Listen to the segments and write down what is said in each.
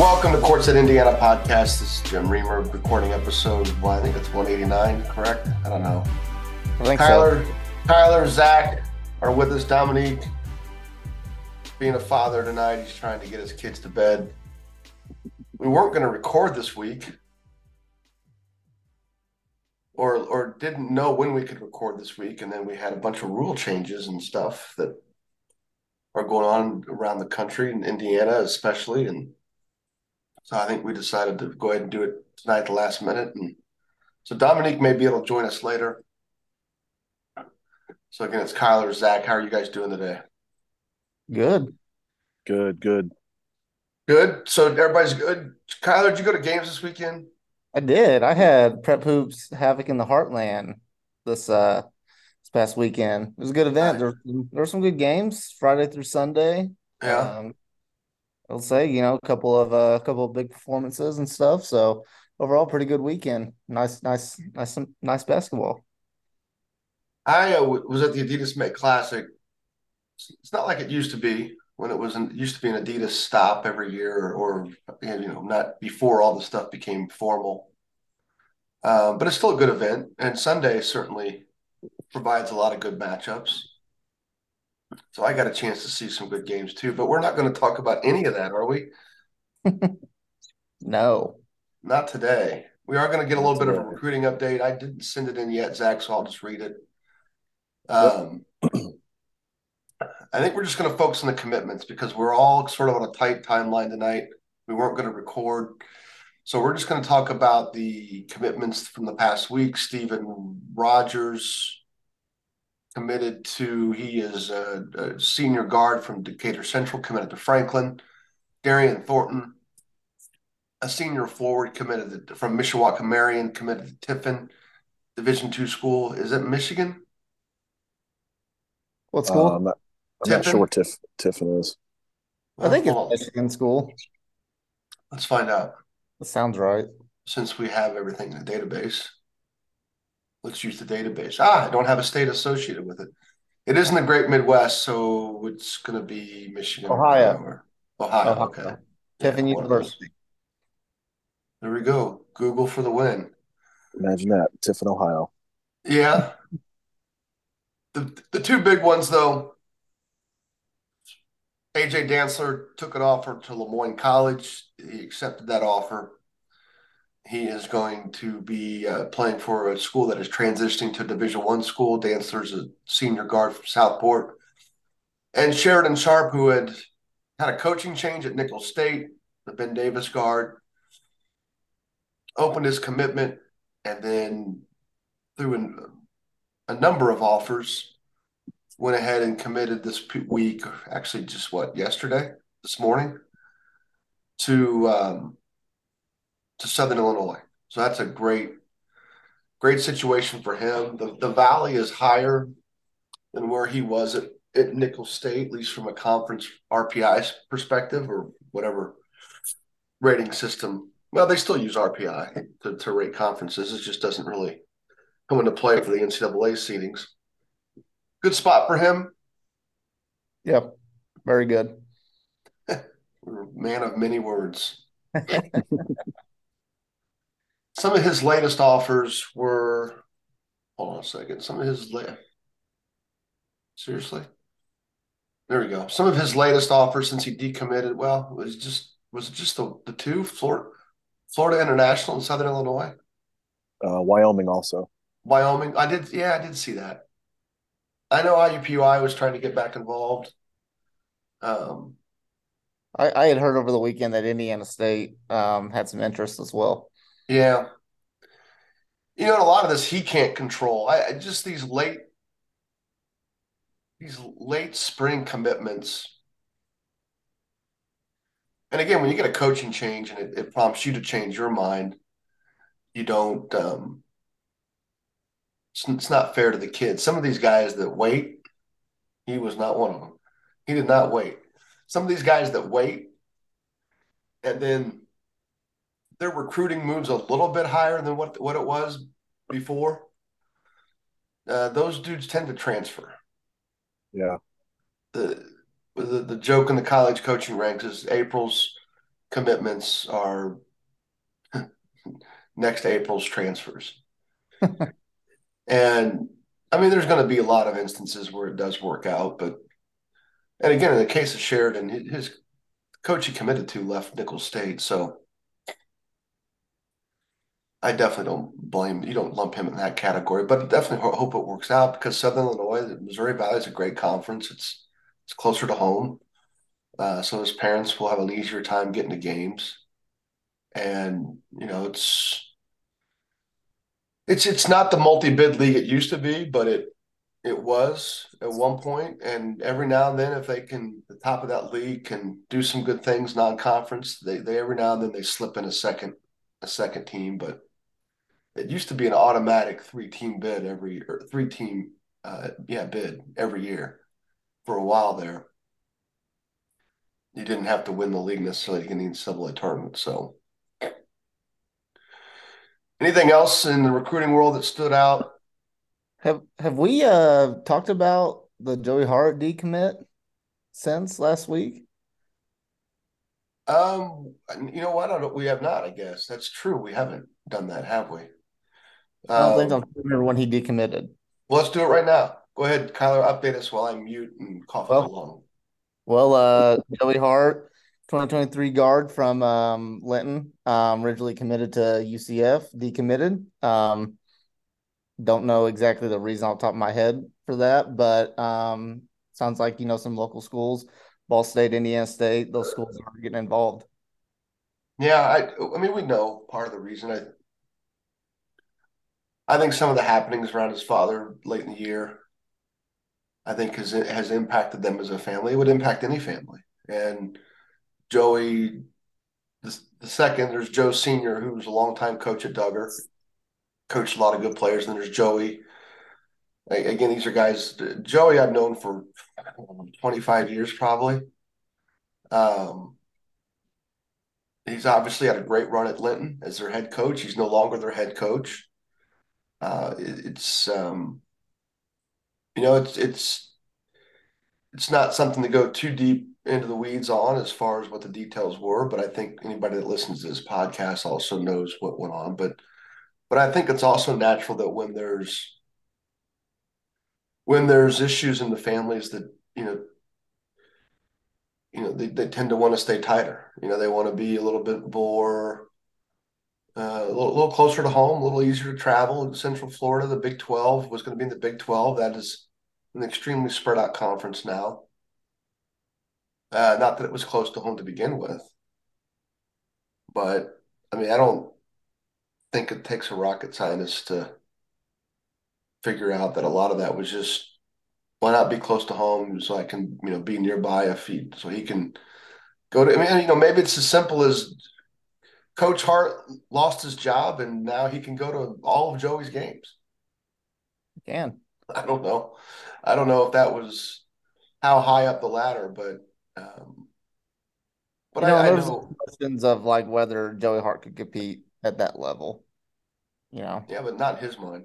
Welcome to Courtside Indiana podcast. This is Jim Reamer recording episode. Well, I think it's 189, correct? I don't know. I think Kyler, so. Kyler, Zach are with us. Dominique, being a father tonight, he's trying to get his kids to bed. We weren't going to record this week, or or didn't know when we could record this week, and then we had a bunch of rule changes and stuff that are going on around the country in Indiana, especially, and so I think we decided to go ahead and do it tonight, at the last minute, and so Dominique may be able to join us later. So again, it's Kyler, Zach. How are you guys doing today? Good. Good, good. Good. So everybody's good. Kyler, did you go to games this weekend? I did. I had Prep Hoops Havoc in the Heartland this uh this past weekend. It was a good event. There, there were some good games Friday through Sunday. Yeah. Um, I'll say, you know, a couple of uh, a couple of big performances and stuff. So overall, pretty good weekend. Nice, nice, nice, nice basketball. I uh, was at the Adidas Met Classic. It's not like it used to be when it was an, used to be an Adidas stop every year, or, you know, not before all the stuff became formal. Um, but it's still a good event, and Sunday certainly provides a lot of good matchups. So I got a chance to see some good games too. But we're not going to talk about any of that, are we? No. Not today. We are going to get a little bit of a recruiting update. I didn't send it in yet, Zach, so I'll just read it. Um, I think we're just going to focus on the commitments because we're all sort of on a tight timeline tonight. We weren't going to record. So we're just going to talk about the commitments from the past week. Stephen Rogers committed to, he is a, a senior guard from Decatur Central, committed to Franklin. Darian Thornton, a senior forward committed to, from Mishawaka Marion, committed to Tiffin Division two school. Is it Michigan? What school? Uh, I'm not, I'm not sure what Tiff, Tiffin is. I think it's Hold on. Michigan school. Let's find out. That sounds right. Since we have everything in the database, let's use the database. Ah, I don't have a state associated with it. It isn't the Great Midwest, so it's going to be Michigan, Ohio. or Ohio. Ohio. Okay, Tiffin Yeah, one of those. University. There we go. Google for the win. Imagine that. Tiffin, Ohio. Yeah. The the two big ones though. AJ Dantzler took an offer to Le Moyne College. He accepted that offer. He is going to be uh, playing for a school that is transitioning to Division One school. Dantzler's a senior guard from Southport, and Sheridan Sharp, who had had a coaching change at Nicholls State, the Ben Davis guard, opened his commitment, and then through an, a number of offers, went ahead and committed this week, actually just what yesterday, this morning, to um, to Southern Illinois. So that's a great, great situation for him. The the valley is higher than where he was at, at Nicholls State, at least from a conference RPI perspective or whatever rating system. Well, they still use RPI to, to rate conferences. It just doesn't really come into play for the NCAA seedings. Good spot for him. Yep. Very good. Man of many words. Some of his latest offers were, hold on a second. Some of his la- seriously, there we go. Some of his latest offers since he decommitted. Well, was just was it just the the two Florida, Florida International and Southern Illinois, Uh, Wyoming also. Wyoming. I did, yeah, I did see that. I know IUPUI was trying to get back involved. Um, I, I had heard over the weekend that Indiana State um, had some interest as well. Yeah. You know, a lot of this he can't control. I, I just these late these late spring commitments and again, when you get a coaching change and it, it prompts you to change your mind, you don't. Um, it's, it's not fair to the kids. Some of these guys that wait, he was not one of them. He did not wait. Some of these guys that wait, and then their recruiting moves a little bit higher than what what it was before. Uh, those dudes tend to transfer. Yeah. The, the the joke in the college coaching ranks is April's commitments are next April's transfers. and I mean, there's going to be a lot of instances where it does work out, but and again, in the case of Sheridan, his coach he committed to left Nicholls State, so I definitely don't blame you. Don't lump him in that category, but definitely hope it works out because Southern Illinois, Missouri Valley is a great conference. It's it's closer to home, uh, so his parents will have an easier time getting to games, and you know it's it's it's not the multi-bid league it used to be, but it it was at one point, and every now and then, if they can, the top of that league can do some good things non-conference. They they every now and then they slip in a second a second team, but it used to be an automatic three team bid every or three team uh, yeah bid every year for a while there. You didn't have to win the league necessarily to get in NCAA tournament. So, anything else in the recruiting world that stood out? Have Have we uh talked about the Joey Hart decommit since last week? Um, you know what? I don't, we have not. I guess that's true. We haven't done that, have we? I don't think I remember when he decommitted. Well, let's do it right now. Go ahead, Kyler. Update us while I mute and cough well, along. Well, uh, Joey Hart, 2023 guard from um, Linton, um, originally committed to UCF, decommitted. Um, don't know exactly the reason off the top of my head for that, but um, sounds like you know some local schools, Ball State, Indiana State, those schools are getting involved. Yeah, I, I mean, we know part of the reason. I I think some of the happenings around his father late in the year, I think has has impacted them as a family. It would impact any family. And Joey, the, the second, there's Joe Senior, who was a longtime coach at Dugger, coached a lot of good players. And there's Joey. Again, these are guys. Joey, I've known for 25 years probably. Um, he's obviously had a great run at Linton as their head coach. He's no longer their head coach uh, it, it's um, you know it's it's it's not something to go too deep into the weeds on as far as what the details were, but I think anybody that listens to this podcast also knows what went on. But but I think it's also natural that when there's when there's issues in the families that you know you know they, they tend to want to stay tighter you know they want to be a little bit more uh, a little, little, closer to home, a little easier to travel. Central Florida, the Big 12 was going to be in the Big 12. That is an extremely spread out conference now. Uh, not that it was close to home to begin with, but I mean, I don't think it takes a rocket scientist to figure out that a lot of that was just why not be close to home so I can, you know, be nearby a feet so he can go to. I mean, you know, maybe it's as simple as Coach Hart lost his job and now he can go to all of Joey's games. He can. I don't know. I don't know if that was how high up the ladder, but um, but you know, I, I know questions of like whether Joey Hart could compete at that level. You know. Yeah, but not his mind.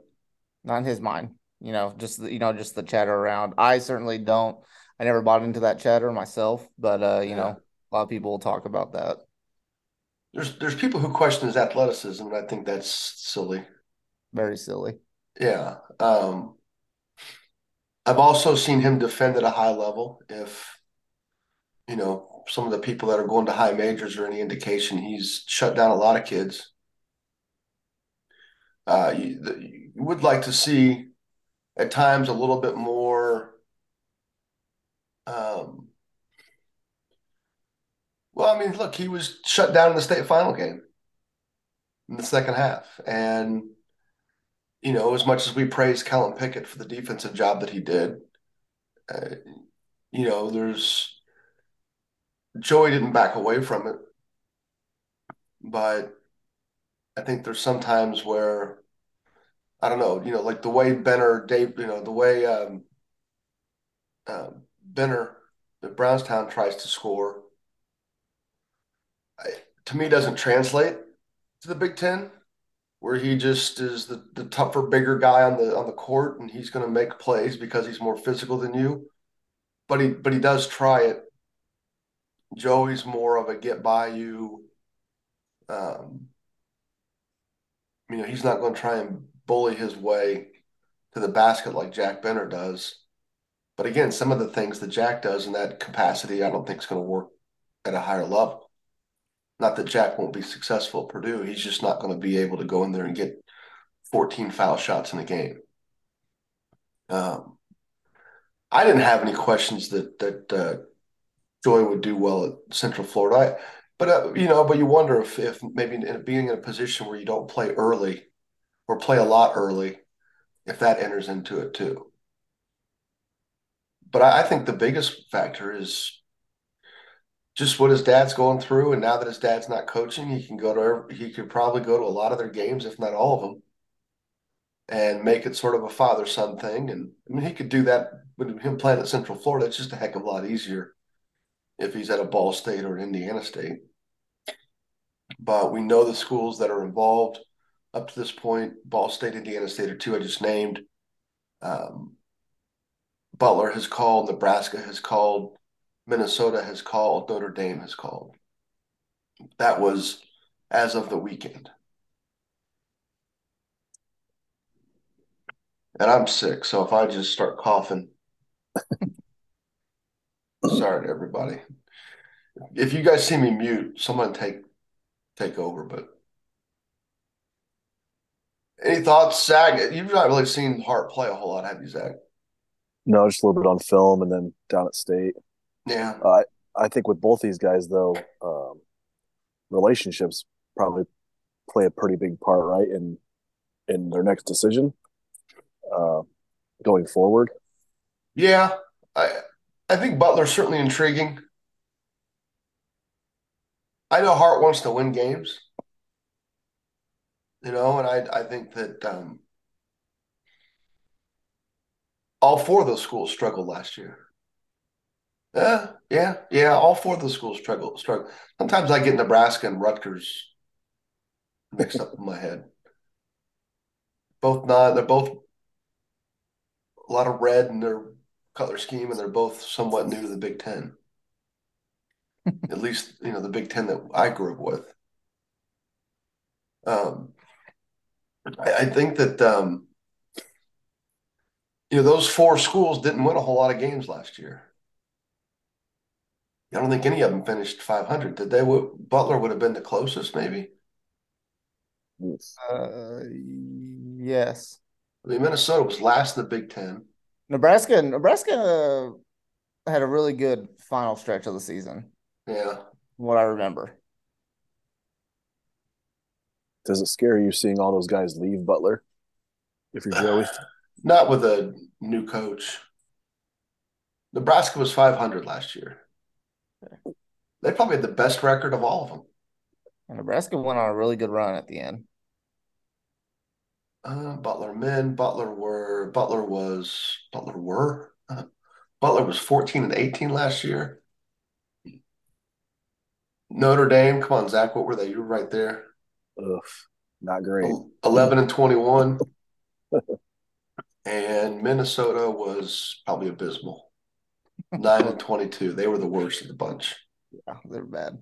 Not in his mind. You know, just the, you know, just the chatter around. I certainly don't. I never bought into that chatter myself, but uh, you yeah. know, a lot of people will talk about that there's there's people who question his athleticism, and I think that's silly. Very silly. Yeah. Um, I've also seen him defend at a high level. If you know some of the people that are going to high majors are any indication, he's shut down a lot of kids. Uh, you, you would like to see at times a little bit more um, well, I mean, look, he was shut down in the state final game in the second half. And, you know, as much as we praise Kellen Pickett for the defensive job that he did, uh, you know, there's Joey didn't back away from it, but I think there's sometimes where I don't know, you know, like the way Benner, Dave, you know, the way um, uh, Benner, that Brownstown tries to score, to me doesn't translate to the Big Ten, where he just is the, the tougher, bigger guy on the on the court, and he's going to make plays because he's more physical than you. But he but he does try it. Joey's more of a get by you. Um, you know, he's not going to try and bully his way to the basket like Jack Benner does. But again, some of the things that Jack does in that capacity, I don't think is going to work at a higher level. Not that Jack won't be successful at Purdue. He's just not going to be able to go in there and get 14 foul shots in a game. Um, I didn't have any questions that that uh, Joy would do well at Central Florida. I, but uh, you know, but you wonder if if maybe in, being in a position where you don't play early or play a lot early, if that enters into it too. But I, I think the biggest factor is just what his dad's going through, and now that his dad's not coaching, he can go to he could probably go to a lot of their games, if not all of them, and make it sort of a father son thing. And I mean, he could do that with him playing at Central Florida. It's just a heck of a lot easier if he's at a Ball State or an Indiana State. But we know the schools that are involved up to this point. Ball State, Indiana State are two I just named. Um, Butler has called, Nebraska has called, Minnesota has called, Notre Dame has called. That was as of the weekend. And I'm sick, so if I just start coughing, sorry to everybody. If you guys see me mute, someone take take over. But any thoughts, Zach? You've not really seen Hart play a whole lot, have you, Zach? No, just a little bit on film and then down at state. Yeah. Uh, I think with both these guys, though, um, relationships probably play a pretty big part, right, in in their next decision uh, going forward. Yeah, I I think Butler's certainly intriguing. I know Hart wants to win games, you know, and I I think that um, all four of those schools struggled last year. Yeah, yeah, yeah. All four of the schools struggle. Struggle. Sometimes I get Nebraska and Rutgers mixed up in my head. Both not. They're both a lot of red in their color scheme, and they're both somewhat new to the Big Ten. At least you know the Big Ten that I grew up with. Um, I, I think that um, you know those four schools didn't win a whole lot of games last year. I don't think any of them finished 500. Did they? Butler would have been the closest, maybe. Uh, yes. I mean, Minnesota was last in the Big Ten. Nebraska, Nebraska had a really good final stretch of the season. Yeah, what I remember. Does it scare you seeing all those guys leave Butler? If you're Joey, not with a new coach. Nebraska was 500 last year. They probably had the best record of all of them. And Nebraska went on a really good run at the end. Uh, Butler men, Butler were Butler was Butler were uh, Butler was 14 and 18 last year. Notre Dame, come on, Zach, what were they? You were right there. Ugh, not great. 11 and 21. and Minnesota was probably abysmal. 9 and 22. They were the worst of the bunch. Yeah, they're bad.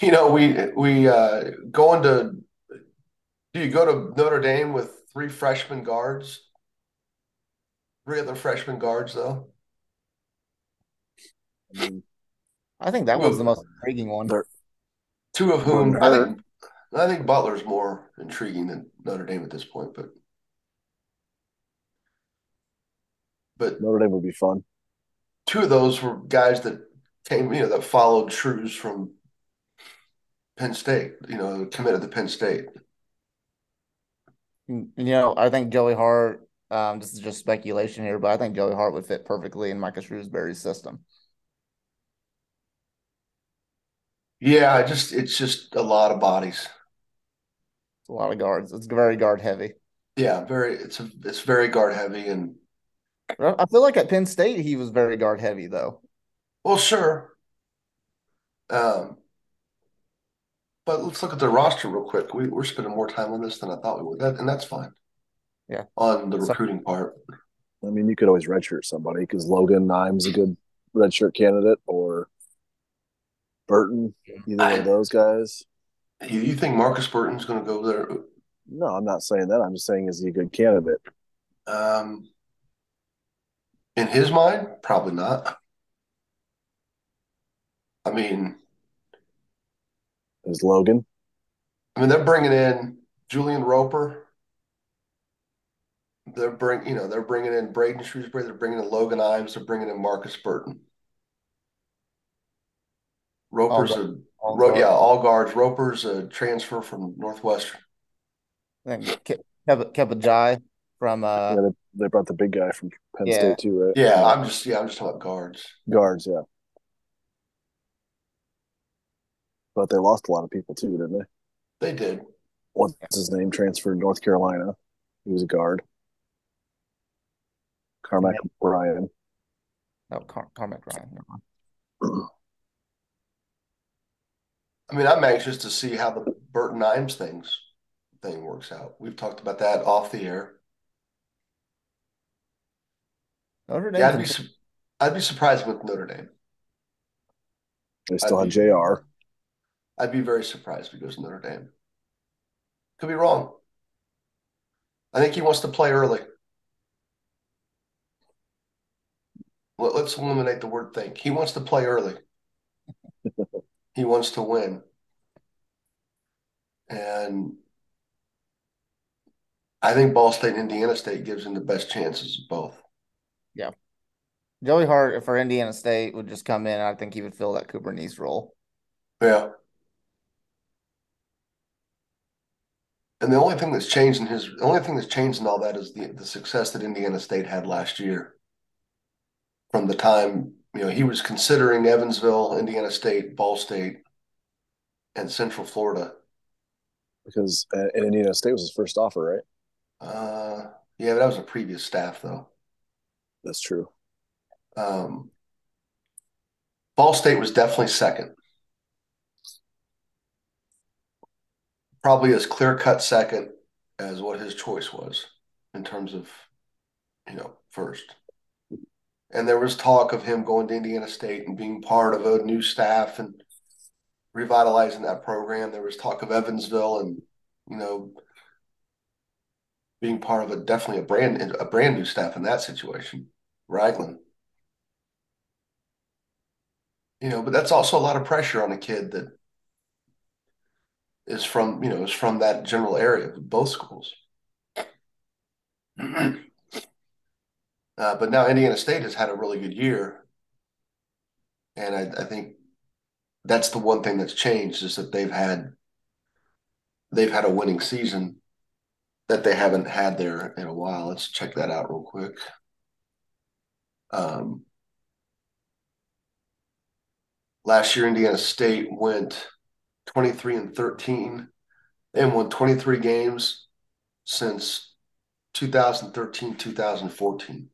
You know, we we uh going to do you go to Notre Dame with three freshman guards? Three other freshman guards though? I, mean, I think that was the most intriguing one. Two of whom I think I think Butler's more intriguing than Notre Dame at this point, but but Notre Dame would be fun. Two of those were guys that came, you know, that followed Shrews from Penn State, you know, committed to Penn State. You know, I think Joey Hart, um, this is just speculation here, but I think Joey Hart would fit perfectly in Micah Shrewsbury's system. Yeah, I just it's just a lot of bodies. It's a lot of guards. It's very guard heavy. Yeah, very it's a it's very guard heavy and I feel like at Penn State he was very guard heavy though. well sure. Um but let's look at the roster real quick. We, we're spending more time on this than I thought we would, that, and that's fine. Yeah. On the So- recruiting part. I mean, you could always redshirt somebody because Logan Imes a good redshirt candidate, or Burton, either one of those guys. You, you think Marcus Burton's going to go there? No, I'm not saying that. I'm just saying is he a good candidate? Um, in his mind, probably not. I mean, Is Logan? I mean, they're bringing in Julian Roper. They're bring, you know, they're bringing in Braden Shrewsbury. They're bringing in Logan Imes. They're bringing in Marcus Burton. Roper's a, All Ro- yeah, all guards. Roper's a transfer from Northwestern. Then Ke- Kebba Kebba Njie from uh yeah, they, they brought the big guy from Penn Yeah. State too, right? Yeah, I'm just, yeah, I'm just talking about guards. guards. Yeah, but they lost a lot of people too, didn't they? They did. What's his name? Transferred North Carolina. He was a guard. Cormac Ryan. no Car- Cormac Ryan. I mean, I'm anxious to see how the Burton Imes things thing works out. We've talked about that off the air. Notre Yeah, I'd be, su- I'd be surprised with Notre Dame. They still I'd had be- Jr. I'd be very surprised if he goes to Notre Dame. Could be wrong. I think he wants to play early. Let, let's eliminate the word think. He wants to play early. he wants to win. And I think Ball State and Indiana State gives him the best chances of both. Joey Hart for Indiana State would just come in. I think he would fill that Cooper Neese role. Yeah. And the only thing that's changed in his, the only thing that's changed in all that is the the success that Indiana State had last year. From the time, you know, he was considering Evansville, Indiana State, Ball State, and Central Florida. because uh, and Indiana State was his first offer, right? Uh, yeah, but that was a previous staff though. That's true. Um, Ball State was definitely second. Probably as clear cut second as what his choice was in terms of, you know, first. And there was talk of him going to Indiana State and being part of a new staff and revitalizing that program. There was talk of Evansville and, you know, being part of a definitely a brand a brand new staff in that situation. Ragland. You know, but that's also a lot of pressure on a kid that is from, you know, is from that general area of both schools. uh, but now Indiana State has had a really good year. And I, I think that's the one thing that's changed is that they've had they've had a winning season that they haven't had there in a while. Let's check that out real quick. Um, last year, Indiana State went 23 and 13 and won 23 games since 2013, 2014.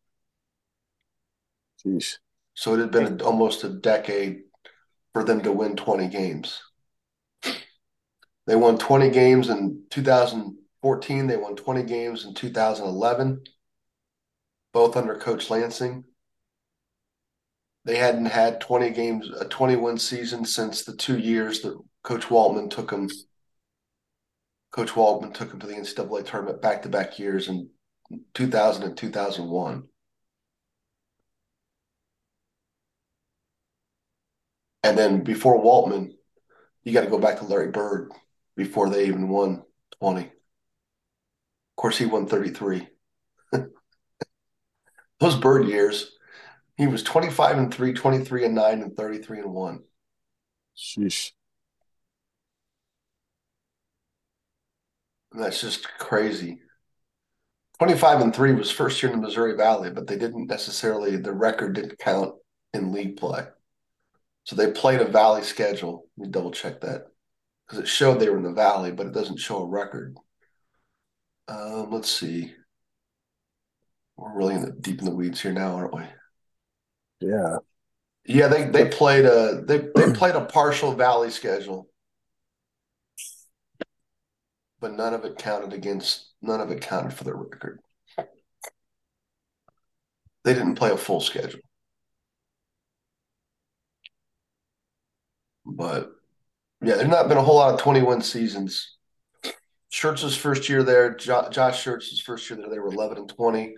Jeez. So it had been a, almost a decade for them to win 20 games. They won 20 games in 2014. They won 20 games in 2011, both under Coach Lansing. They hadn't had 20 games, a 21 season since the two years that Coach Waltman took them. Coach Waltman took them to the NCAA tournament back to back years in 2000 and 2001. And then before Waltman, you got to go back to Larry Bird before they even won 20. Of course, he won 33. Those Bird years, he was 25 and 3, 23 and 9, and 33 and 1. Sheesh. That's just crazy. 25 and 3 was first year in the Missouri Valley, but they didn't necessarily, the record didn't count in league play. So they played a Valley schedule. Let me double check that because it showed they were in the Valley, but it doesn't show a record. Um, let's see. We're really in the, deep in the weeds here now, aren't we? Yeah. Yeah, they they played a they they played a partial Valley schedule, but none of it counted against none of it counted for their record. They didn't play a full schedule. But yeah, there's not been a whole lot of 21 seasons. Schertz's first year there, jo- Josh Schertz's first year there, they were 11 and 20.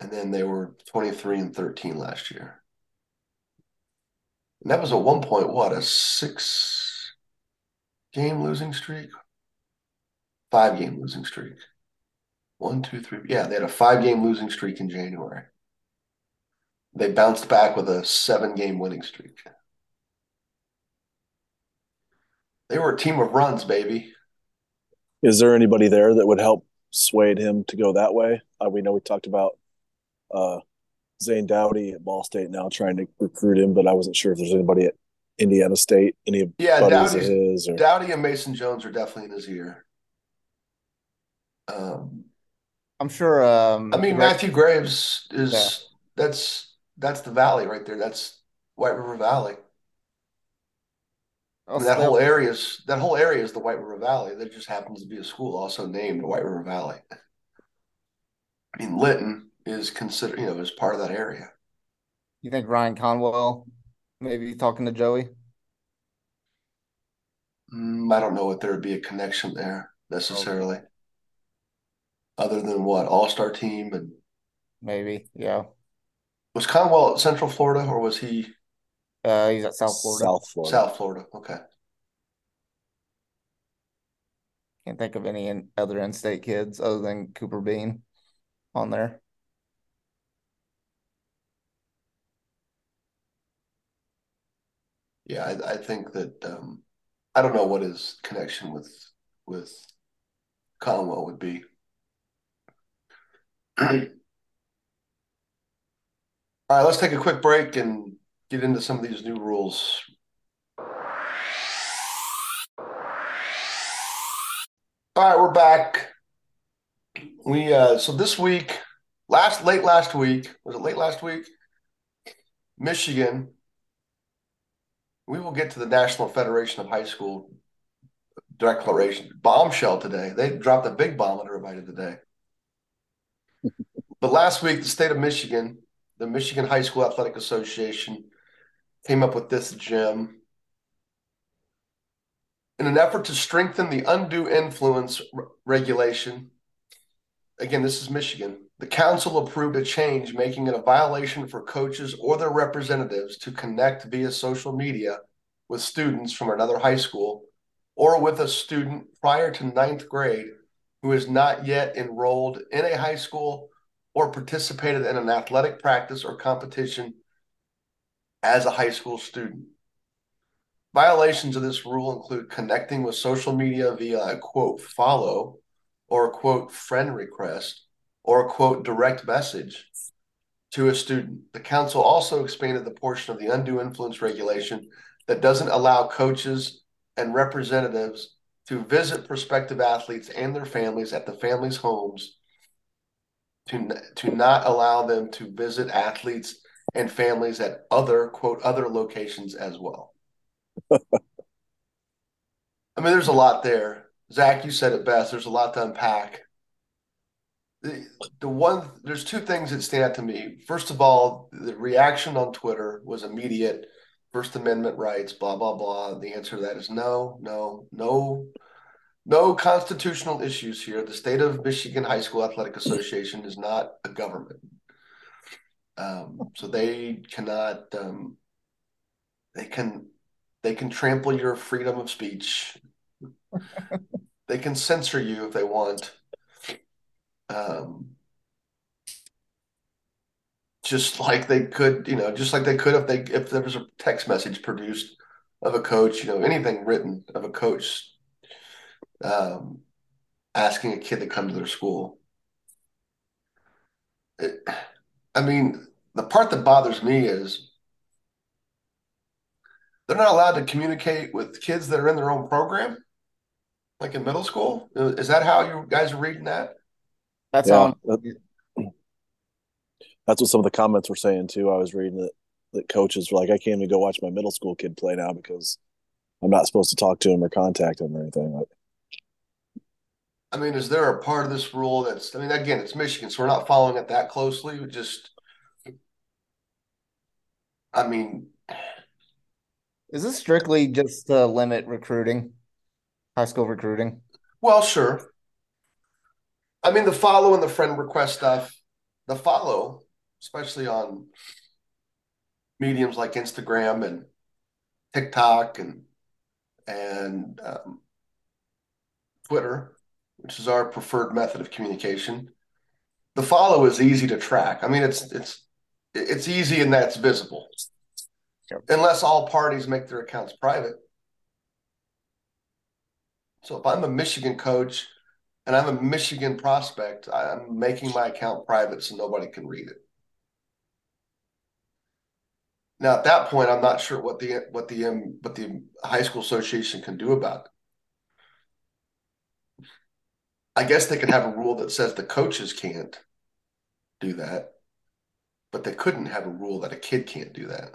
And then they were 23 and 13 last year. And that was a one point, what, a six game losing streak? Five game losing streak. One, two, three. Yeah, they had a five game losing streak in January. They bounced back with a seven game winning streak. They were a team of runs, baby. Is there anybody there that would help sway him to go that way? Uh, we know we talked about uh, Zane Dowdy at Ball State now trying to recruit him, but I wasn't sure if there's anybody at Indiana State, any Yeah, buddies of Dowdy's, his, or Dowdy and Mason Jones are definitely in his ear. Um, I'm sure. Um, I mean, Matthew Graves is Yeah. that's that's the valley right there. That's White River Valley. I mean, that whole area is that whole area is the White River Valley. There just happens to be a school also named White River Valley. I mean, Linton is considered, you know, is part of that area. You think Ryan Conwell maybe talking to Joey? Mm, I don't know if there would be a connection there necessarily, other than what All-Star team and Maybe, yeah. was Conwell at Central Florida or was he Uh, he's at South Florida. South Florida. South Florida? Okay. Can't think of any in, other in-state kids other than Cooper Bean on there. Yeah, I, I think that um, I don't know what his connection with with Conwell would be. All right, let's take a quick break and get into some of these new rules. All right, we're back. We uh so this week, last late last week, was it late last week? Michigan we will get to the National Federation of High School declaration bombshell today. They dropped a big bomb on everybody today. but last week, the state of Michigan, the Michigan High School Athletic Association, came up with this gem. In an effort to strengthen the undue influence r- regulation, again, this is Michigan, the council approved a change making it a violation for coaches or their representatives to connect via social media with students from another high school or with a student prior to ninth grade who is not yet enrolled in a high school or participated in an athletic practice or competition as a high school student. Violations of this rule include connecting with social media via a quote follow or a quote friend request or a quote direct message to a student. The council also expanded the portion of the undue influence regulation that doesn't allow coaches and representatives to visit prospective athletes and their families at the families' homes to, to not allow them to visit athletes and families at other quote other locations as well. I mean, there's a lot there. Zach, you said it best. There's a lot to unpack. The, the one there's two things that stand out to me. First of all, the reaction on Twitter was immediate. First Amendment rights, blah blah blah. The answer to that is no, no, no, no constitutional issues here. The state of Michigan High School Athletic Association is not a government, um, so they cannot. Um, they can they can trample your freedom of speech. they can censor you if they want. Um, just like they could, you know, just like they could if they if there was a text message produced of a coach, you know, anything written of a coach um, asking a kid to come to their school. It, I mean, the part that bothers me is they're not allowed to communicate with kids that are in their own program, like in middle school. Is that how you guys are reading that? That's Yeah, all. that- That's what some of the comments were saying too. I was reading that that coaches were like, I can't even go watch my middle school kid play now because I'm not supposed to talk to him or contact him or anything. Like, I mean, is there a part of this rule that's, I mean, again, it's Michigan, so we're not following it that closely. We just, I mean, Is this strictly just to limit recruiting, high school recruiting? well, sure. I mean, the follow and the friend request stuff, the follow, especially on mediums like Instagram and TikTok and and um, Twitter, which is our preferred method of communication. The follow is easy to track. I mean, it's it's it's easy and that's visible, Yep. unless all parties make their accounts private. So if I'm a Michigan coach and I'm a Michigan prospect, I'm making my account private so nobody can read it. Now, at that point, I'm not sure what the what the um, what the high school association can do about it. I guess they could have a rule that says the coaches can't do that, but they couldn't have a rule that a kid can't do that.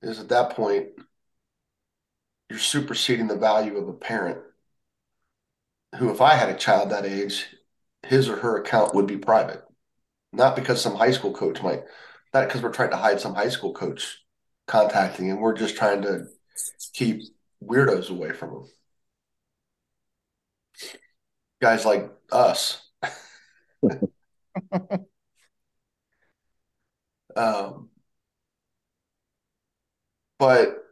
Is at that point, you're superseding the value of a parent who, if I had a child that age, his or her account would be private. Not because some high school coach might, not because we're trying to hide some high school coach contacting and We're just trying to keep weirdos away from him. Guys like us. um, but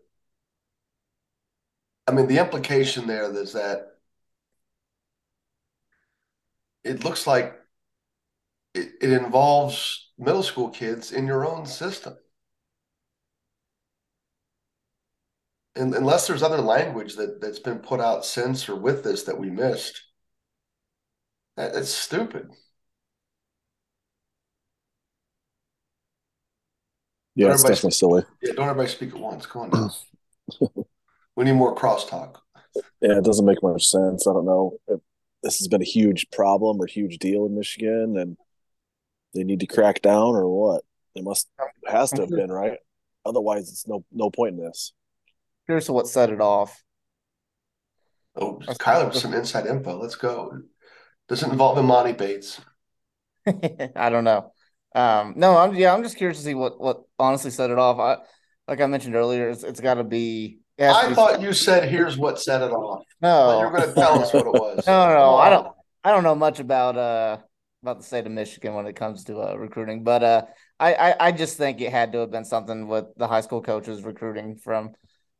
I mean, the implication there is that it looks like it, it involves middle school kids in your own system. And unless there's other language that, that's been put out since or with this that we missed, that, that's stupid. yeah, it's Everybody- definitely silly. Yeah, don't everybody speak at once. Come on now. we need more crosstalk. Yeah, it doesn't make much sense. I don't know if this has been a huge problem or huge deal in Michigan, and they need to crack down or what. It must has to have been right. Otherwise, it's no no point in this. Here's what set it off. Oh, That's- Kyler with some inside info. Let's go. Doesn't involve Imani Bates. I don't know. Um, no, I'm yeah, I'm just curious to see what what honestly set it off. I like I mentioned earlier, it's it's got to be. it I thought you said here's what set it off. no. you're going to tell us what it was. No, no, no, I don't. I don't know much about uh about the state of Michigan when it comes to uh, recruiting, but uh, I, I I just think it had to have been something with the high school coaches recruiting from,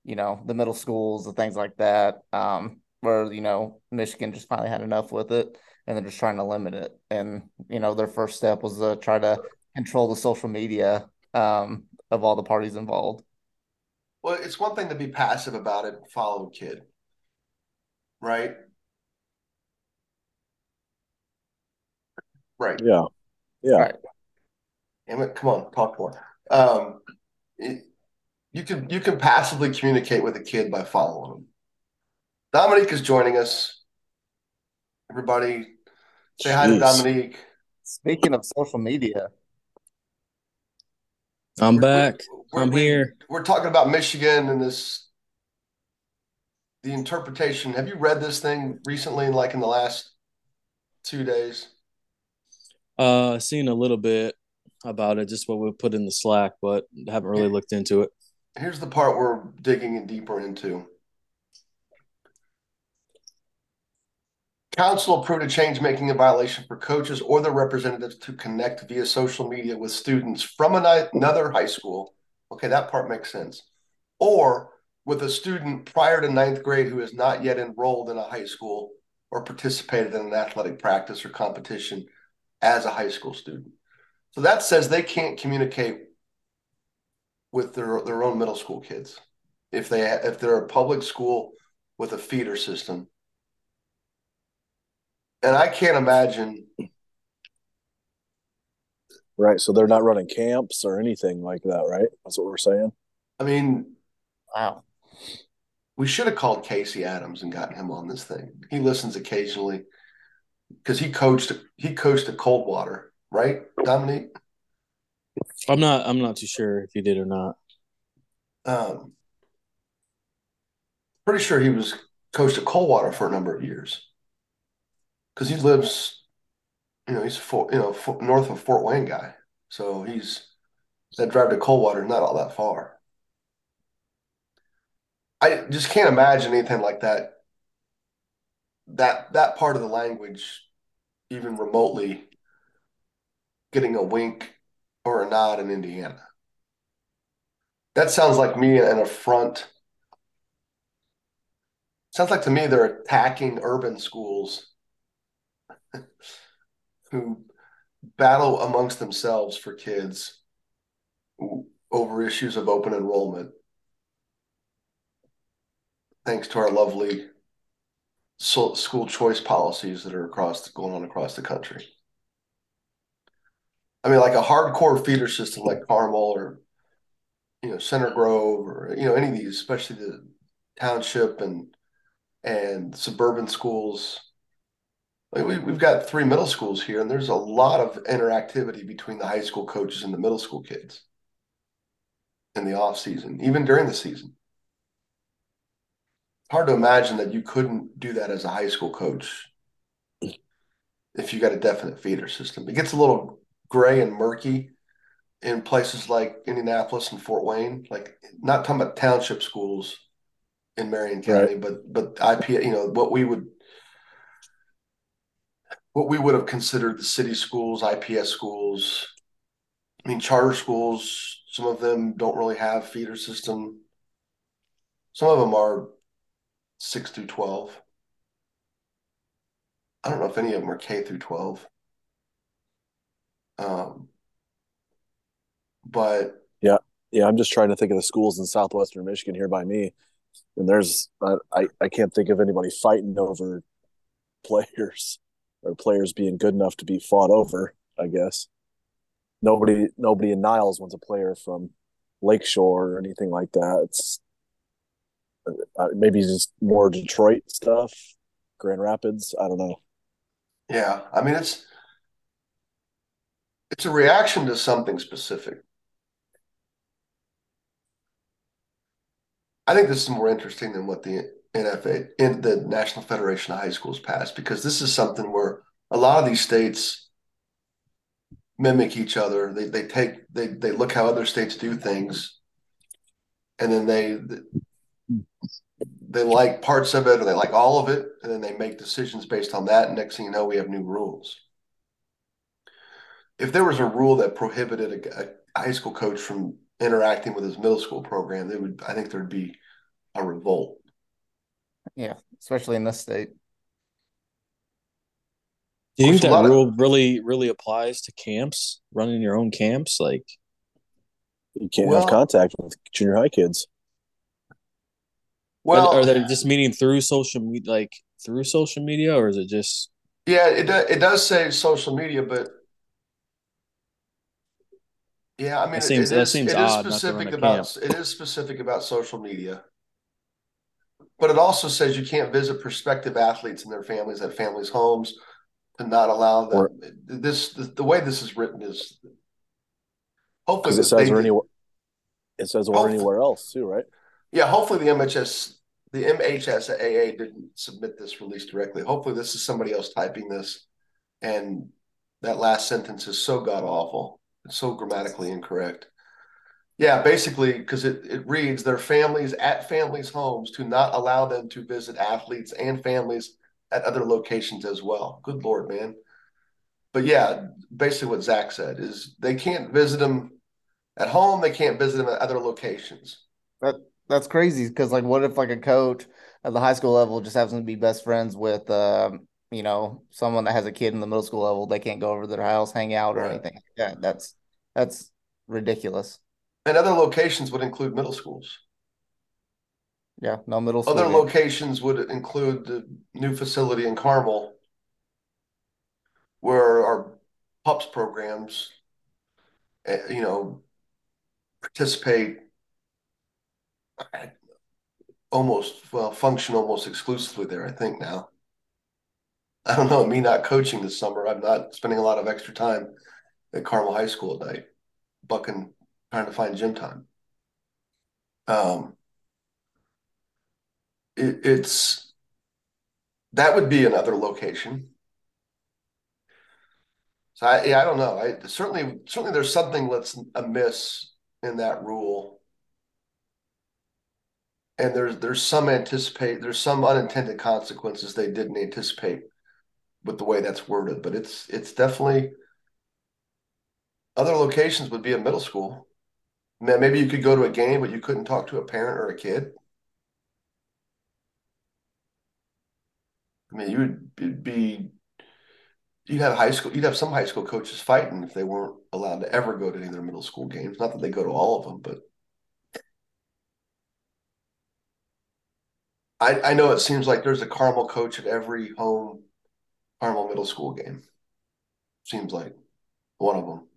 you know, the middle schools and things like that. Um, where you know Michigan just finally had enough with it, and they're just trying to limit it. And you know, their first step was to try to control the social media um of all the parties involved. Well, it's one thing to be passive about it, follow a kid, right? Right. Yeah, yeah, Right. Damn it, come on, talk more. Um, it- you can you can passively communicate with a kid by following them. Dominique is joining us. Everybody, say hi to Dominique. Speaking of social media, I'm We're- back. we're- I'm we- here. We're talking about Michigan and this, the interpretation. Have you read this thing recently, like in the last two days? Uh, seen a little bit about it, just what we put in the Slack, but haven't really looked into it. Here's the part we're digging in deeper into. Council approved a change making a violation for coaches or their representatives to connect via social media with students from another high school. Okay, that part makes sense. Or with a student prior to ninth grade who is not yet enrolled in a high school or participated in an athletic practice or competition as a high school student. So that says they can't communicate with their their own middle school kids if they if they're a public school with a feeder system and i can't imagine right. So they're not running camps or anything like that, right? That's what we're saying. I mean, Wow. we should have called Casey Adams and gotten him on this thing. He listens occasionally because he coached he coached at Coldwater, right, Dominique? I'm not. I'm not too sure if he did or not. Um, pretty sure he was coached at Coldwater for a number of years because he lives, you know, he's Fort, you know Fort, north of Fort Wayne guy, so he's that drive to Coldwater not all that far. I just can't imagine anything like that. That that part of the language, even remotely, getting a wink or a nod in Indiana. That sounds like me an affront. Sounds like to me they're attacking urban schools who battle amongst themselves for kids over issues of open enrollment. Thanks to our lovely school choice policies that are across going on across the country. I mean, like a hardcore feeder system like Carmel or you know Center Grove or you know any of these, especially the township and and suburban schools. Like we, we've got three middle schools here, and there's a lot of interactivity between the high school coaches and the middle school kids in the off season, even during the season. Hard to imagine that you couldn't do that as a high school coach if you got a definite feeder system. It gets a little gray and murky in places like Indianapolis and Fort Wayne, like not talking about township schools in Marion County, right. but but IP, you know, what we would what we would have considered the city schools, IPS schools. I mean, charter schools. Some of them don't really have feeder system. Some of them are six through twelve. I don't know if any of them are K through twelve. Um, but yeah, yeah, I'm just trying to think of the schools in southwestern Michigan here by me, and there's I I can't think of anybody fighting over players or players being good enough to be fought over. I guess nobody nobody in Niles wants a player from Lakeshore or anything like that. It's uh, maybe just more Detroit stuff, Grand Rapids. I don't know. Yeah, I mean it's it's a reaction to something specific. I think this is more interesting than what the NFA in the National Federation of High Schools passed because this is something where a lot of these states mimic each other. They they take they they look how other states do things, and then they they like parts of it or they like all of it, and then they make decisions based on that. And next thing you know, we have new rules if there was a rule that prohibited a, a, high school coach from interacting with his middle school program, they would. I think there'd be a revolt. Yeah, especially in this state. Do you think that rule of, really, really applies to camps, running your own camps? Like, you can't well, have contact with junior high kids. Well, are, are they just meeting through social media, like through social media, or is it just? Yeah, it it does say social media, but yeah, I mean, that seems, it, it, is, seems it is specific about it is specific about social media, but it also says you can't visit prospective athletes and their families at families' homes to not allow them. Or, this the, the, way this is written is hopefully it says or anywhere it says or anywhere else too, right? Yeah, hopefully the MHS the MHSAA didn't submit this release directly. Hopefully this is somebody else typing this, and that last sentence is so god awful so grammatically incorrect. Yeah, basically, because it, it reads their families at families' homes to not allow them to visit athletes and families at other locations as well. Good Lord, man. But yeah, basically what Zak said is they can't visit them at home, they can't visit them at other locations. That that's crazy because like what if like a coach at the high school level just happens to be best friends with um, you know, someone that has a kid in the middle school level, they can't go over to their house, hang out, or right. anything. Yeah, that's that's ridiculous. And other locations would include middle schools. Yeah, no middle school. Other locations would include the new facility in Carmel, where our pups programs, eh, you know, participate almost well function almost exclusively there. I think now. I don't know. Me not coaching this summer, I'm not spending a lot of extra time at Carmel High School at night, bucking, trying to find gym time. Um, it, it's that would be another location. So I, yeah, I don't know. I certainly certainly there's something that's amiss in that rule, and there's there's some anticipate there's some unintended consequences they didn't anticipate with the way that's worded, but it's it's definitely other locations would be a middle school. Maybe you could go to a game, but you couldn't talk to a parent or a kid. I mean, you would be you'd have high school you'd have some high school coaches fighting if they weren't allowed to ever go to any of their middle school games. Not that they go to all of them, but I, I know it seems like there's a Carmel coach at every home Carmel middle school game. Seems like one of them.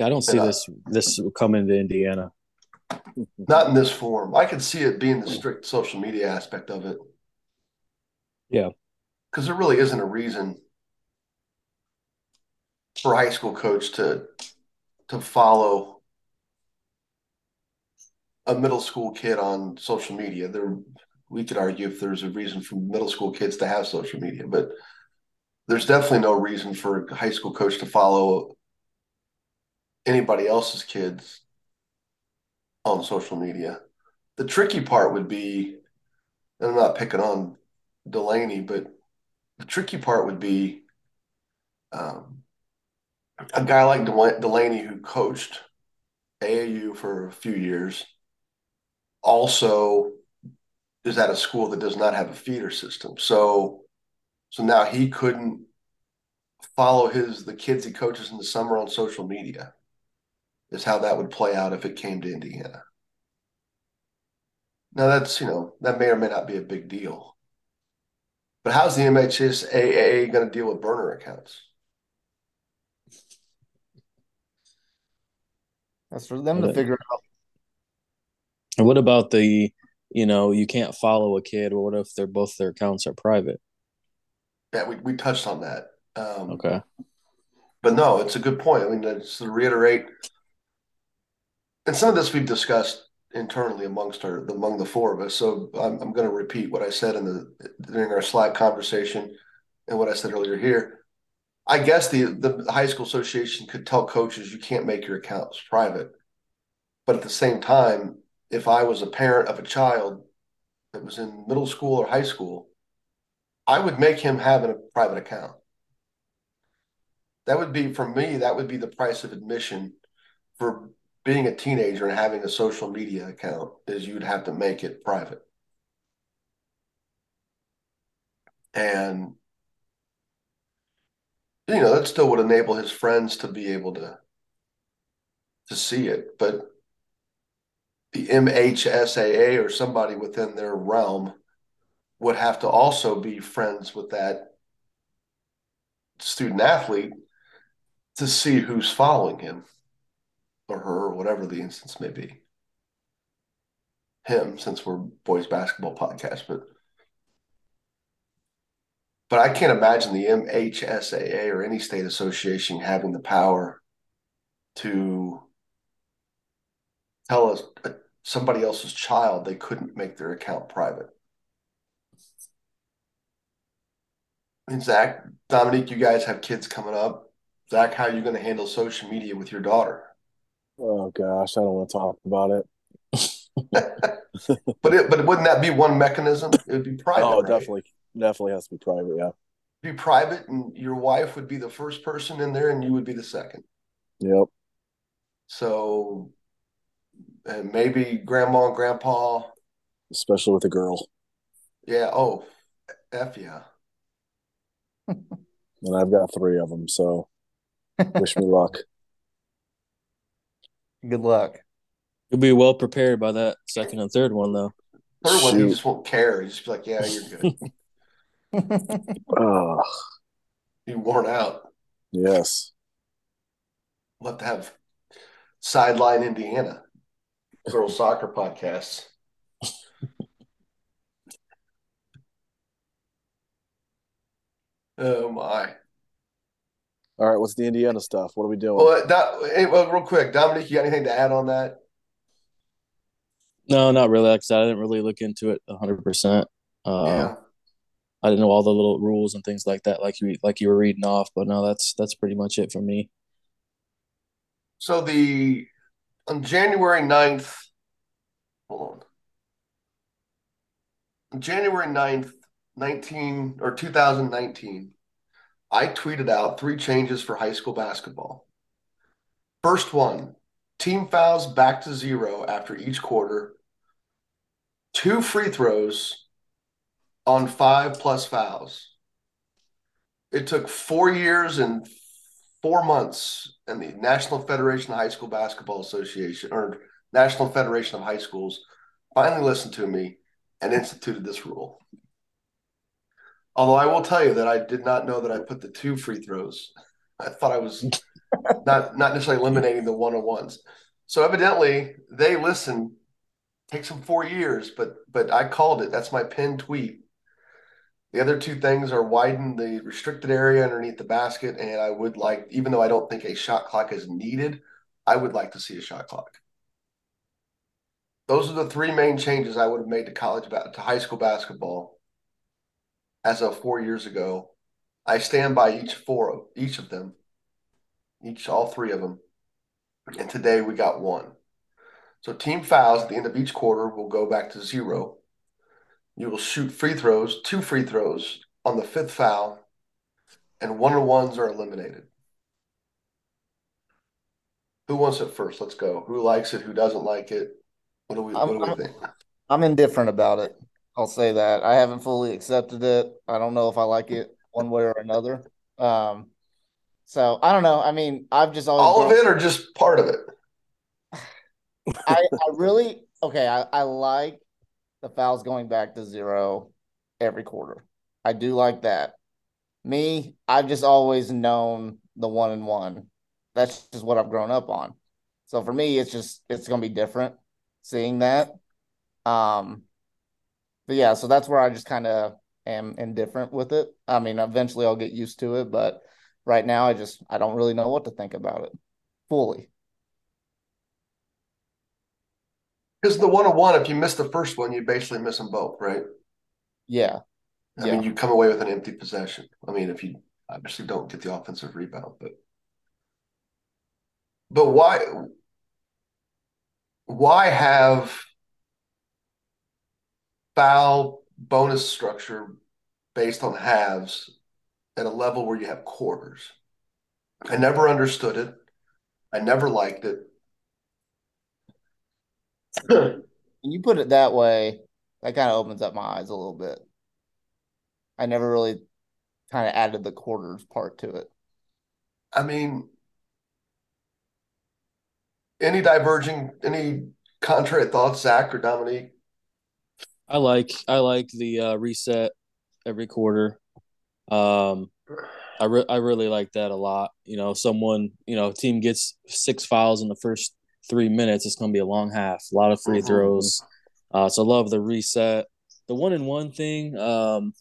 Yeah, I don't see uh, this this coming to Indiana. Not in this form. I could see it being the strict social media aspect of it. Yeah. Because there really isn't a reason for a high school coach to to follow a middle school kid on social media. There we could argue if there's a reason for middle school kids to have social media, but there's definitely no reason for a high school coach to follow anybody else's kids on social media. The tricky part would be, and I'm not picking on Delaney, but the tricky part would be um, a guy like Delaney who coached AAU for a few years also is at a school that does not have a feeder system. So so now he couldn't follow his the kids he coaches in the summer on social media. Is how that would play out if it came to Indiana. Now that's you know that may or may not be a big deal. But how's the MHSAA going to deal with burner accounts? That's for them to figure out. And what about the you know, you can't follow a kid. What if they're both their accounts are private? Yeah, we, we touched on that. Um, okay. But no, it's a good point. I mean, just to reiterate, and some of this we've discussed internally amongst our among the four of us. So I'm, I'm going to repeat what I said in the during our Slack conversation and what I said earlier here. I guess the the high school association could tell coaches you can't make your accounts private, but at the same time, if I was a parent of a child that was in middle school or high school, I would make him have a private account. That would be for me, that would be the price of admission for being a teenager and having a social media account is you'd have to make it private. And you know, that still would enable his friends to be able to to see it, but the MHSAA or somebody within their realm would have to also be friends with that student athlete to see who's following him or her whatever the instance may be. Him, since we're boys basketball podcast, but but I can't imagine the MHSAA or any state association having the power to tell us uh, somebody else's child they couldn't make their account private. And Zak, Dominique, you guys have kids coming up. Zak, how are you going to handle social media with your daughter? Oh gosh, I don't want to talk about it. but it, but wouldn't that be one mechanism? It would be private. Oh, right? definitely, definitely has to be private. Yeah, be private, and your wife would be the first person in there, and you would be the second. Yep. So and maybe grandma and grandpa. Especially with a girl. Yeah. Oh, F yeah. and I've got three of them, so wish me luck. Good luck. You'll be well prepared by that second and third one, though. Third one, he just won't care. He's just be like, "Yeah, you're good." oh, he worn out. Yes. We'll have to have sideline Indiana. girls soccer podcasts. oh my! All right, what's the Indiana stuff? What are we doing? Well, that, hey, well, real quick, Dominique, you got anything to add on that? No, not really. Like I said, I didn't really look into it hundred percent. Uh, yeah. I didn't know all the little rules and things like that, like you like you were reading off. But no, that's that's pretty much it for me. So the on January 9th, hold on. On January 9th, 19 or 2019, I tweeted out three changes for high school basketball. First one, team fouls back to zero after each quarter. Two free throws on five plus fouls. It took four years and four months, and the National Federation of High School Basketball Association or National Federation of High Schools finally listened to me and instituted this rule. Although I will tell you that I did not know that I put the two free throws. I thought I was not not necessarily eliminating the one on ones. So evidently they listen. Takes them four years, but but I called it. That's my pinned tweet. The other two things are widen the restricted area underneath the basket, and I would like, even though I don't think a shot clock is needed, I would like to see a shot clock. Those are the three main changes I would have made to college to high school basketball as of four years ago. I stand by each four of each of them, each all three of them. And today we got one. So team fouls at the end of each quarter will go back to zero you will shoot free throws, two free throws on the fifth foul, and one on ones are eliminated. Who wants it first? Let's go. Who likes it? Who doesn't like it? What do we, what do we think? I'm indifferent about it. I'll say that. I haven't fully accepted it. I don't know if I like it one way or another. Um, so I don't know. I mean, I've just always all of it or just part of it. I, I really okay. I, I like the fouls going back to zero every quarter. I do like that. Me, I've just always known the one and one. That's just what I've grown up on. So for me, it's just it's gonna be different seeing that. Um but yeah, so that's where I just kind of am indifferent with it. I mean, eventually I'll get used to it, but right now I just I don't really know what to think about it fully. Because the one on one, if you miss the first one, you basically miss them both, right? Yeah. I yeah. mean, you come away with an empty possession. I mean, if you obviously don't get the offensive rebound, but but why why have foul bonus structure based on halves at a level where you have quarters? I never understood it. I never liked it. you put it that way, that kind of opens up my eyes a little bit. I never really kind of added the quarters part to it. I mean, any diverging, any contrary thoughts, Zak or Dominique? I like I like the uh, reset every quarter. Um, I re- I really like that a lot. You know, someone you know, team gets six fouls in the first three minutes, it's going to be a long half, a lot of free mm-hmm. throws. Uh, so love the reset. The one and one thing, um,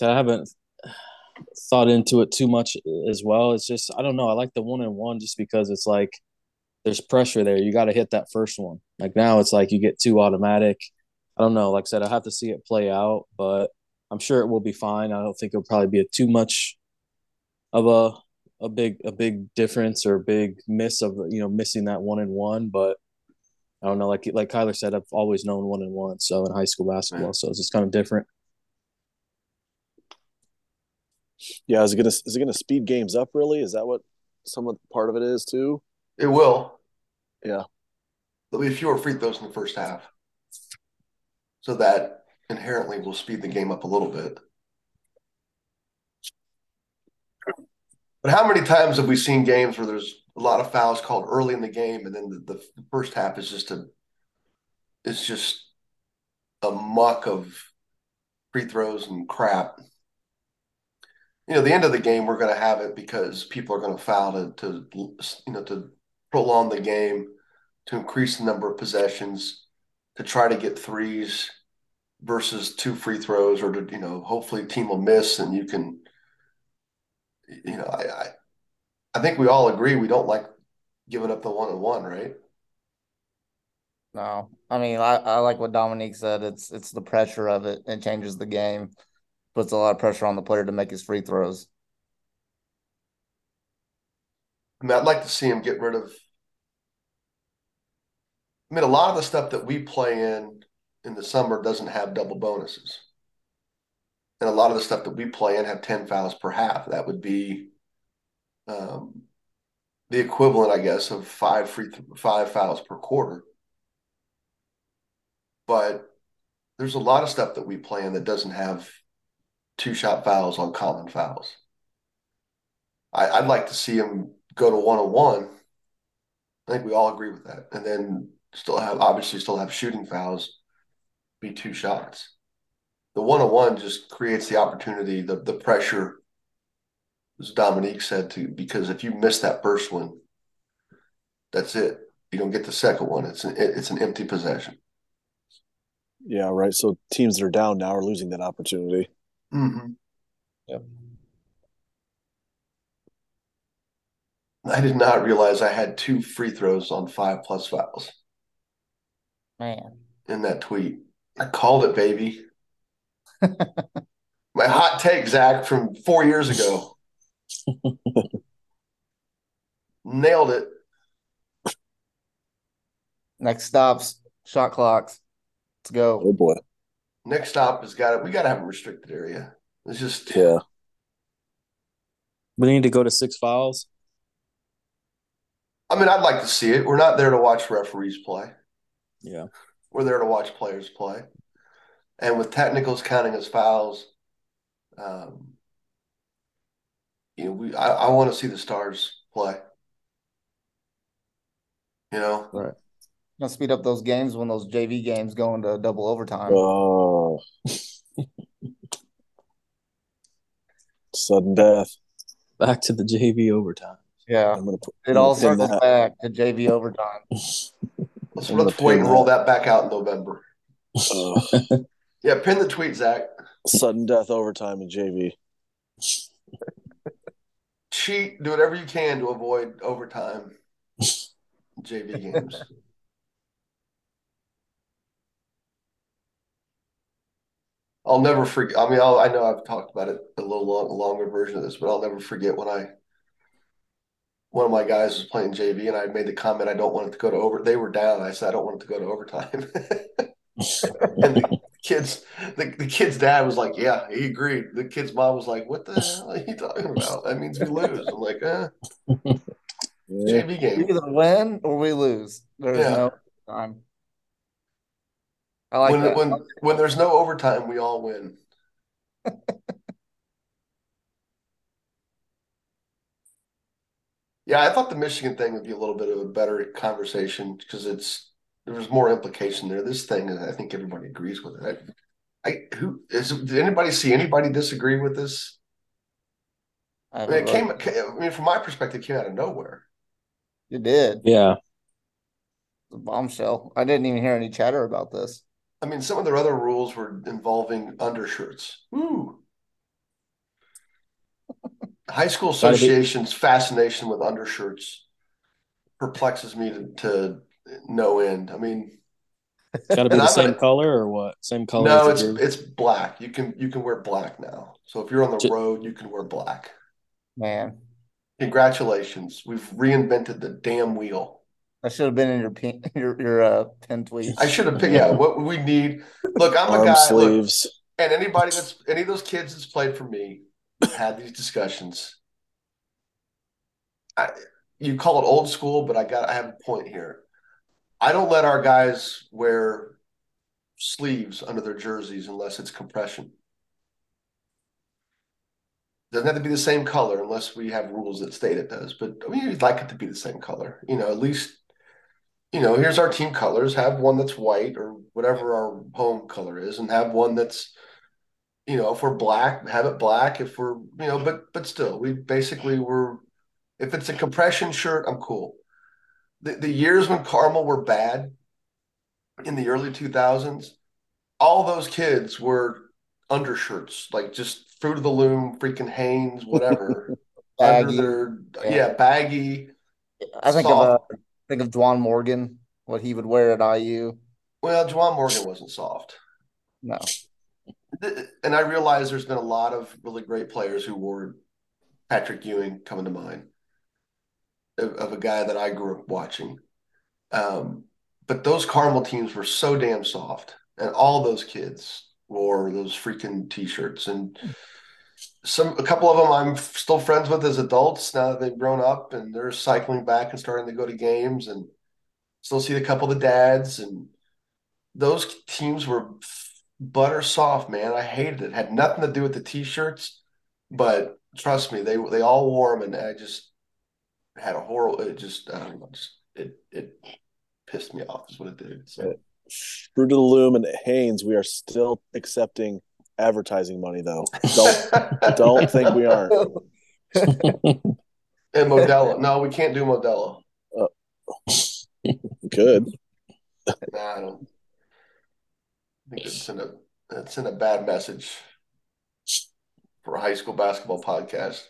I haven't thought into it too much as well. It's just I don't know. I like the one and one just because it's like there's pressure there. You got to hit that first one. Like now, it's like you get too automatic. I don't know. Like I said, I have to see it play out, but I'm sure it will be fine. I don't think it'll probably be a too much of a a big a big difference or a big miss of you know missing that one and one, but I don't know. Like like Kyler said, I've always known one and one. So in high school basketball, so it's just kind of different. Yeah, is it gonna is it gonna speed games up? Really, is that what some of part of it is too? It will. Yeah, there'll be fewer free throws in the first half, so that inherently will speed the game up a little bit. But how many times have we seen games where there's a lot of fouls called early in the game, and then the, the first half is just a it's just a muck of free throws and crap. You know, the end of the game, we're going to have it because people are going to foul to, to, you know, to prolong the game. to increase the number of possessions to try to get threes versus two free throws, or to you know, hopefully, team will miss and you can, you know, I, I, I think we all agree we don't like giving up the one on one, right? No, I mean, I, I like what Dominique said. It's it's the pressure of it. It changes the game, puts a lot of pressure on the player to make his free throws. I mean, I'd like to see him get rid of. I mean, a lot of the stuff that we play in in the summer doesn't have double bonuses, and a lot of the stuff that we play in have ten fouls per half. That would be um, the equivalent, I guess, of five free th- five fouls per quarter but there's a lot of stuff that we play in that doesn't have two shot fouls on common fouls. I, would like to see him go to one on one. I think we all agree with that, and then still have obviously still have shooting fouls be two shots. The one on one just creates the opportunity, the the pressure, as Dominique said, to because if you miss that first one, that's it. You don't get the second one. It's an it's an empty possession. Yeah, right. So teams that are down now are losing that opportunity. Mm-hmm. Yep. I did not realize I had two free throws on five plus fouls. Man. In that tweet. I called it, baby. My hot take, Zak, from four years ago. Nailed it. Next stops, shot clocks. Let's go. Oh boy. Next stop has got it. We got to have a restricted area. It's just yeah. We need to go to six fouls. I mean, I'd like to see it. We're not there to watch referees play. Yeah. We're there to watch players play. And with technicals counting as fouls, um, you know, we I, I want to see the stars play. You know, right gonna speed up those games when those JV games go into double overtime. Oh, sudden death. Back to the JV overtime. Yeah, put, it all circles that. back to JV overtime. let's, let's wait and roll that back out in November. Uh, yeah, pin the tweet, Zak. Sudden death overtime in JV. Cheat, do whatever you can to avoid overtime. JV games. I'll never forget. I mean, I'll, i know I've talked about it a little long, longer version of this, but I'll never forget when I one of my guys was playing JV, and I made the comment, "I don't want it to go to over." They were down. I said, "I don't want it to go to overtime." and the kids, the, the kid's dad was like, "Yeah, he agreed." The kid's mom was like, "What the hell are you talking about? That means we lose." I'm like, "Uh, yeah. JV game. We either win or we lose. There's yeah. no time." I like when, that. When when there's no overtime, we all win. yeah, I thought the Michigan thing would be a little bit of a better conversation because it's there was more implication there. This thing, I think everybody agrees with it. I, I who is did anybody see anybody disagree with this? I, mean, it came. I mean, from my perspective, it came out of nowhere. It did. Yeah. The bombshell. I didn't even hear any chatter about this. I mean, some of their other rules were involving undershirts. Ooh. High School Association's fascination with undershirts perplexes me to, to no end. I mean, it's got to be the I'm same gonna, color or what? Same color? No, it's it's black. You can you can wear black now. So if you're on the J- road, you can wear black. Man, congratulations! We've reinvented the damn wheel. I should have been in your pin, your your uh, pin tweet. I should have picked. Yeah, what we need. Look, I'm Arm a guy. Sleeves. Look, and anybody that's any of those kids that's played for me had these discussions. I, you call it old school, but I got I have a point here. I don't let our guys wear sleeves under their jerseys unless it's compression. Doesn't have to be the same color unless we have rules that state it does. But I mean, you'd like it to be the same color. You know, at least you know, here's our team colors. Have one that's white or whatever our home color is, and have one that's, you know, if we're black, have it black. If we're, you know, but but still, we basically were. If it's a compression shirt, I'm cool. the, the years when Carmel were bad in the early 2000s, all those kids were undershirts, like just fruit of the loom, freaking Hanes, whatever. Baggy. Their Yeah. yeah, baggy. I think of uh, think of Juwan Morgan, what he would wear at IU. Well, Juwan Morgan wasn't soft. No, And I realize there's been a lot of really great players who wore Patrick Ewing coming to mind of, of a guy that I grew up watching. Um, but those Carmel teams were so damn soft, and all those kids wore those freaking t-shirts. And some a couple of them I'm still friends with as adults now that they've grown up and they're cycling back and starting to go to games, and still see a couple of the dads. And those teams were butter soft, man. I hated it. Had nothing to do with the t-shirts, but trust me, they they all wore them, and I just had a horrible. It just I don't know, just it it pissed me off. Is what it did. So Fruit of the Loom and Hanes, we are still accepting advertising money though. Don't don't think we aren't. and Modelo, no, we can't do Modelo. Uh, good. Nah, don't. I think it's in a it's in a bad message for a high school basketball podcast,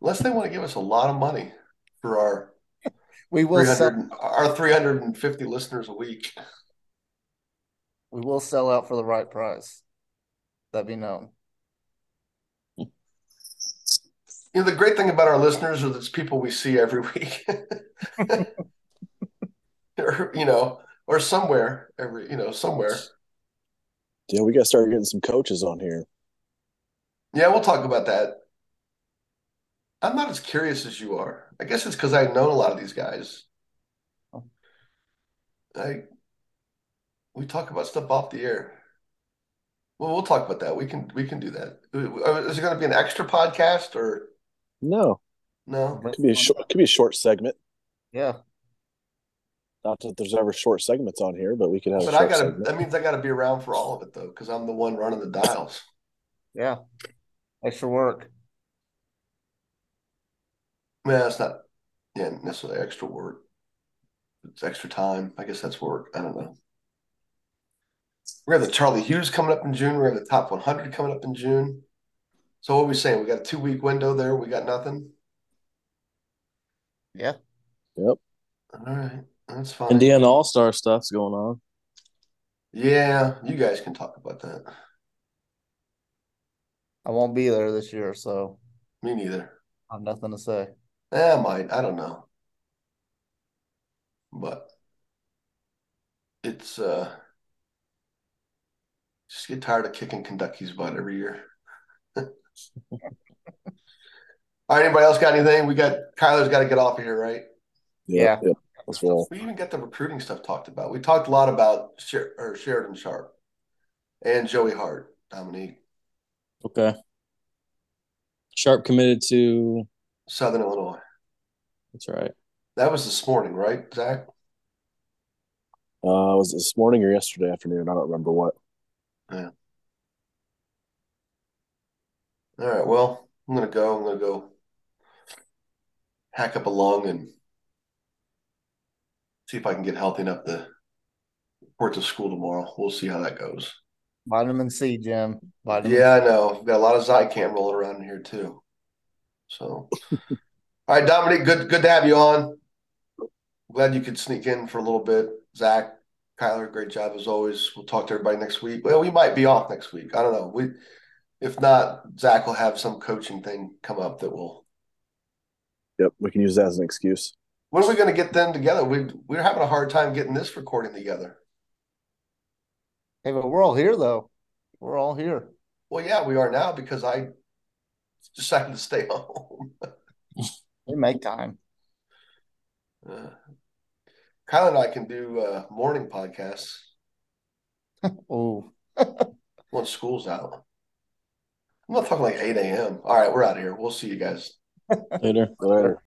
unless they want to give us a lot of money for our we will sell. our 350 listeners a week. We will sell out for the right price. That be known. You know, the great thing about our listeners is it's people we see every week. or, you know, or somewhere every, you know, somewhere. Yeah, we got to start getting some coaches on here. Yeah, we'll talk about that. I'm not as curious as you are. I guess it's because I've known a lot of these guys. I we talk about stuff off the air. Well, we'll talk about that. We can we can do that. Uh, it going to be an extra podcast or No, no? it could be a short, it could be a short segment. Yeah. Not that there's ever short segments on here, but we could have. But a I short gotta. segment. That means I gotta be around for all of it though, because I'm the one running the dials. Yeah. Extra work. Man, it's not, yeah, necessarily extra work. It's extra time. I guess that's work. I don't know. We have the Charlie Hughes coming up in June. We have the top 100 coming up in June. So what are we saying? We got a two week window there. We got nothing. Yeah. Yep. All right, that's fine. Indiana All Star stuff's going on. Yeah, you guys can talk about that. I won't be there this year, so Me neither. I have nothing to say. Eh, I might. I don't know. But it's uh just get tired of kicking Kentucky's butt every year. All right, anybody else got anything? We got Kyler's got to get off of here, right? Yeah. Yep. Let's roll. We even got the recruiting stuff talked about. We talked a lot about Sher- or Sheridan Sharp and Joey Hart, Dominique, Okay. Sharp committed to. Southern Illinois. That's right. That was this morning, right, Zak? Uh, was it this morning or yesterday afternoon? I don't remember what. Yeah. All right, well, I'm gonna go. I'm gonna go hack up a lung and see if I can get healthy enough to report to school tomorrow. We'll see how that goes. Vitamin C, Jim. Vitamin Yeah, I know. Got a lot of Zicam rolling around in here too. So, all right, Dominique, good good to have you on. Glad you could sneak in for a little bit. Zak, Kyler, great job as always. We'll talk to everybody next week. Well, we might be off next week. I don't know. We, if not, Zak will have some coaching thing come up that will. Yep, we can use that as an excuse. When are we going to get them together? We we're having a hard time getting this recording together. Hey, but we're all here though. We're all here. Well, yeah, we are now because I decided to stay home. We make time. Uh, Kyle and I can do uh, morning podcasts Oh, once school's out. I'm not talking like 8 a.m. All right, we're out of here. We'll see you guys. Later. Later.